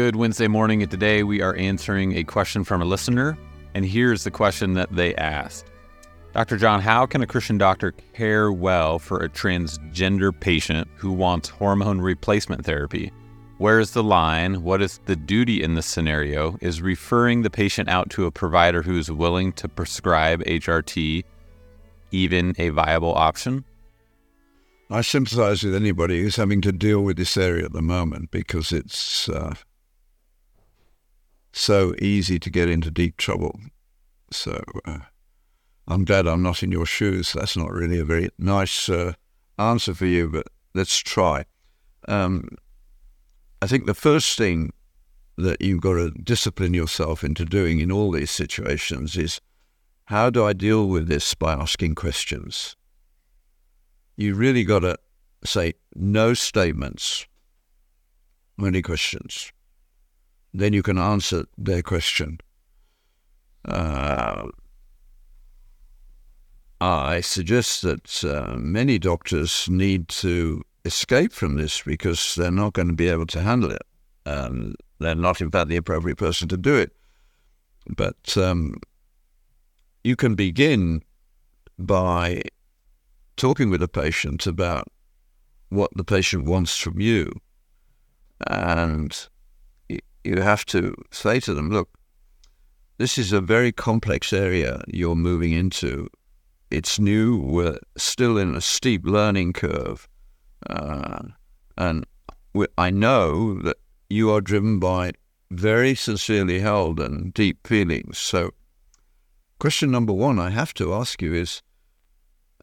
Good Wednesday morning. And today we are answering a question from a listener. And here's the question that they asked Dr. John, how can a Christian doctor care well for a transgender patient who wants hormone replacement therapy? Where is the line? What is the duty in this scenario? Is referring the patient out to a provider who is willing to prescribe HRT even a viable option? I sympathize with anybody who's having to deal with this area at the moment because it's uh, so easy to get into deep trouble. So uh, I'm glad I'm not in your shoes. That's not really a very nice uh, answer for you, but let's try. Um, I think the first thing that you've got to discipline yourself into doing in all these situations is how do I deal with this by asking questions? you really got to say no statements, only questions. Then you can answer their question. Uh, I suggest that uh, many doctors need to escape from this because they're not going to be able to handle it. and they're not, in fact, the appropriate person to do it. But um, you can begin by talking with a patient about what the patient wants from you. And you have to say to them, look, this is a very complex area you're moving into. It's new. We're still in a steep learning curve. Uh, and we, I know that you are driven by very sincerely held and deep feelings. So, question number one I have to ask you is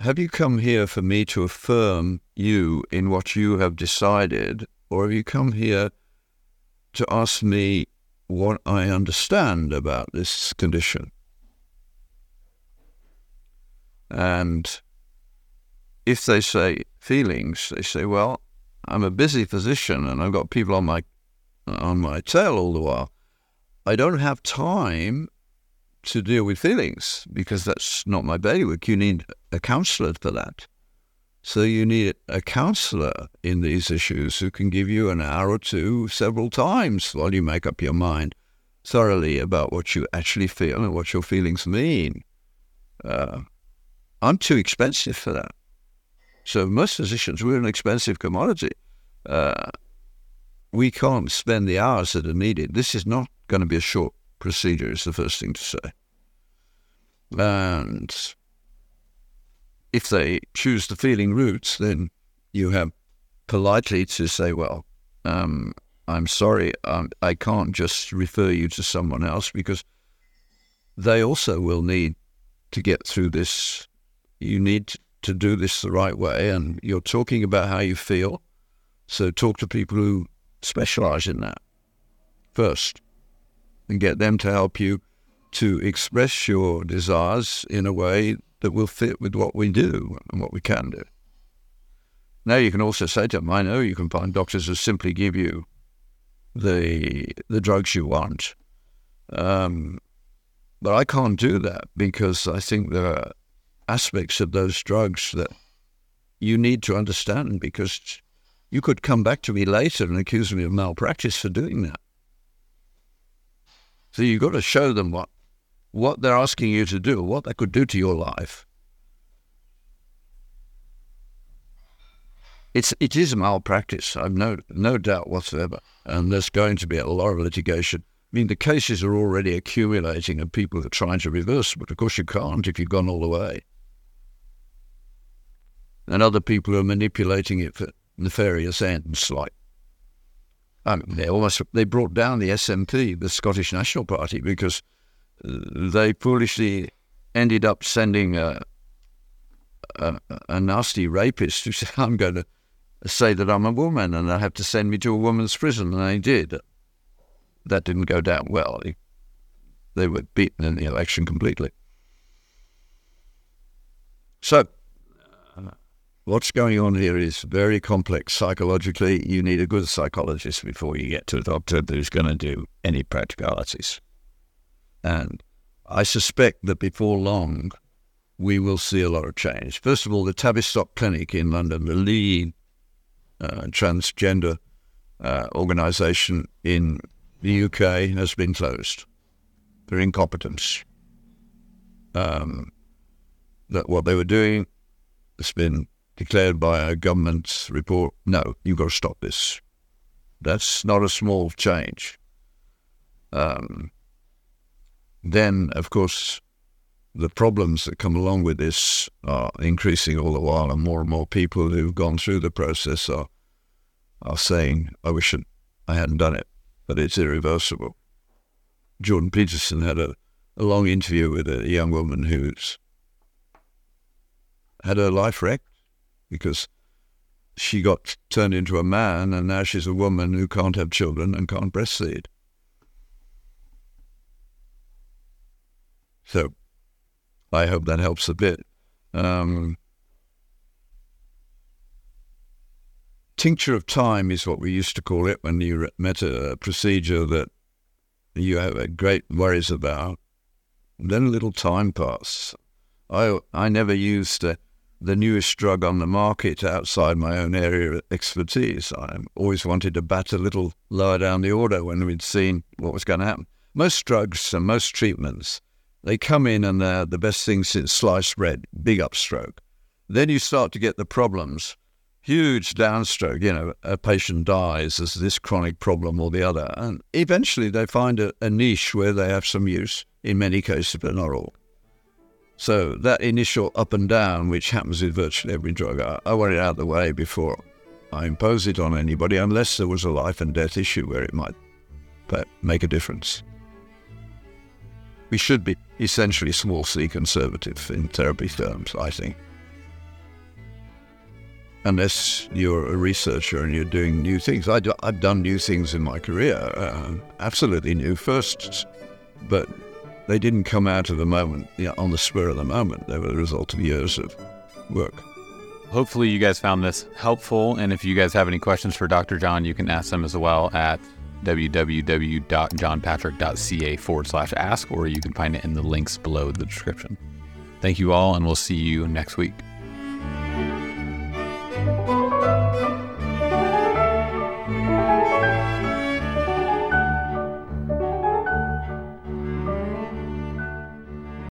have you come here for me to affirm you in what you have decided, or have you come here to ask me what I understand about this condition? And if they say feelings, they say, well, I'm a busy physician and I've got people on my on my tail all the while. I don't have time to deal with feelings because that's not my bailiwick. You need a counselor for that. So you need a counselor in these issues who can give you an hour or two several times while you make up your mind thoroughly about what you actually feel and what your feelings mean. Uh, I'm too expensive for that. So most physicians, we're an expensive commodity. Uh, we can't spend the hours that are needed. This is not going to be a short procedure is the first thing to say. And if they choose the feeling route, then you have politely to say, well, um, I'm sorry, um, I can't just refer you to someone else because they also will need to get through this. You need to do this the right way, and you're talking about how you feel. So talk to people who specialize in that first and get them to help you to express your desires in a way that will fit with what we do and what we can do. Now you can also say to them, I know you can find doctors who simply give you the the drugs you want. Um, but I can't do that because I think there are aspects of those drugs that you need to understand because you could come back to me later and accuse me of malpractice for doing that. So you've got to show them what, what they're asking you to do, what they could do to your life. It's, it is malpractice, I've no, no doubt whatsoever. And there's going to be a lot of litigation. I mean, the cases are already accumulating and people are trying to reverse, but of course you can't if you've gone all the way. And other people are manipulating it for nefarious ends, like um, they almost they brought down the SNP, the Scottish National Party, because they foolishly ended up sending a, a, a nasty rapist who said, "I'm going to say that I'm a woman and they have to send me to a woman's prison," and they did. That didn't go down well. They were beaten in the election completely. So uh, what's going on here is very complex psychologically. You need a good psychologist before you get to a doctor who's going to do any practicalities. And I suspect that before long, we will see a lot of change. First of all, the Tavistock Clinic in London, the lead uh, transgender uh, organisation in the UK has been closed for incompetence. Um, that what they were doing has been declared by a government report. No, you've got to stop this. That's not a small change. Um, then, of course, the problems that come along with this are increasing all the while, and more and more people who've gone through the process are are saying, "I wish I hadn't done it," but it's irreversible. Jordan Peterson had a, a long interview with a young woman who's had her life wrecked because she got turned into a man, and now she's a woman who can't have children and can't breastfeed. So I hope that helps a bit. Um, tincture of time is what we used to call it when you met a procedure that you have great worries about. Then a little time passes. I I never used uh, the newest drug on the market outside my own area of expertise. I always wanted to bat a little lower down the order when we'd seen what was going to happen. Most drugs and most treatments they come in and they're the best thing since sliced bread, big upstroke. Then you start to get the problems, huge downstroke. You know, a patient dies as this chronic problem or the other. And eventually they find a, a niche where they have some use, in many cases, but not all. So that initial up and down, which happens with virtually every drug, I, I want it out of the way before I impose it on anybody, unless there was a life and death issue where it might make a difference. We should be essentially small c conservative in therapy terms, I think. Unless you're a researcher and you're doing new things. I've done new things in my career, uh, absolutely new firsts, but they didn't come out of the moment, you know, on the spur of the moment. They were the result of years of work. Hopefully, you guys found this helpful. And if you guys have any questions for Dr. John, you can ask them as well at www.johnpatrick.ca forward slash ask, or you can find it in the links below the description. Thank you all, and we'll see you next week.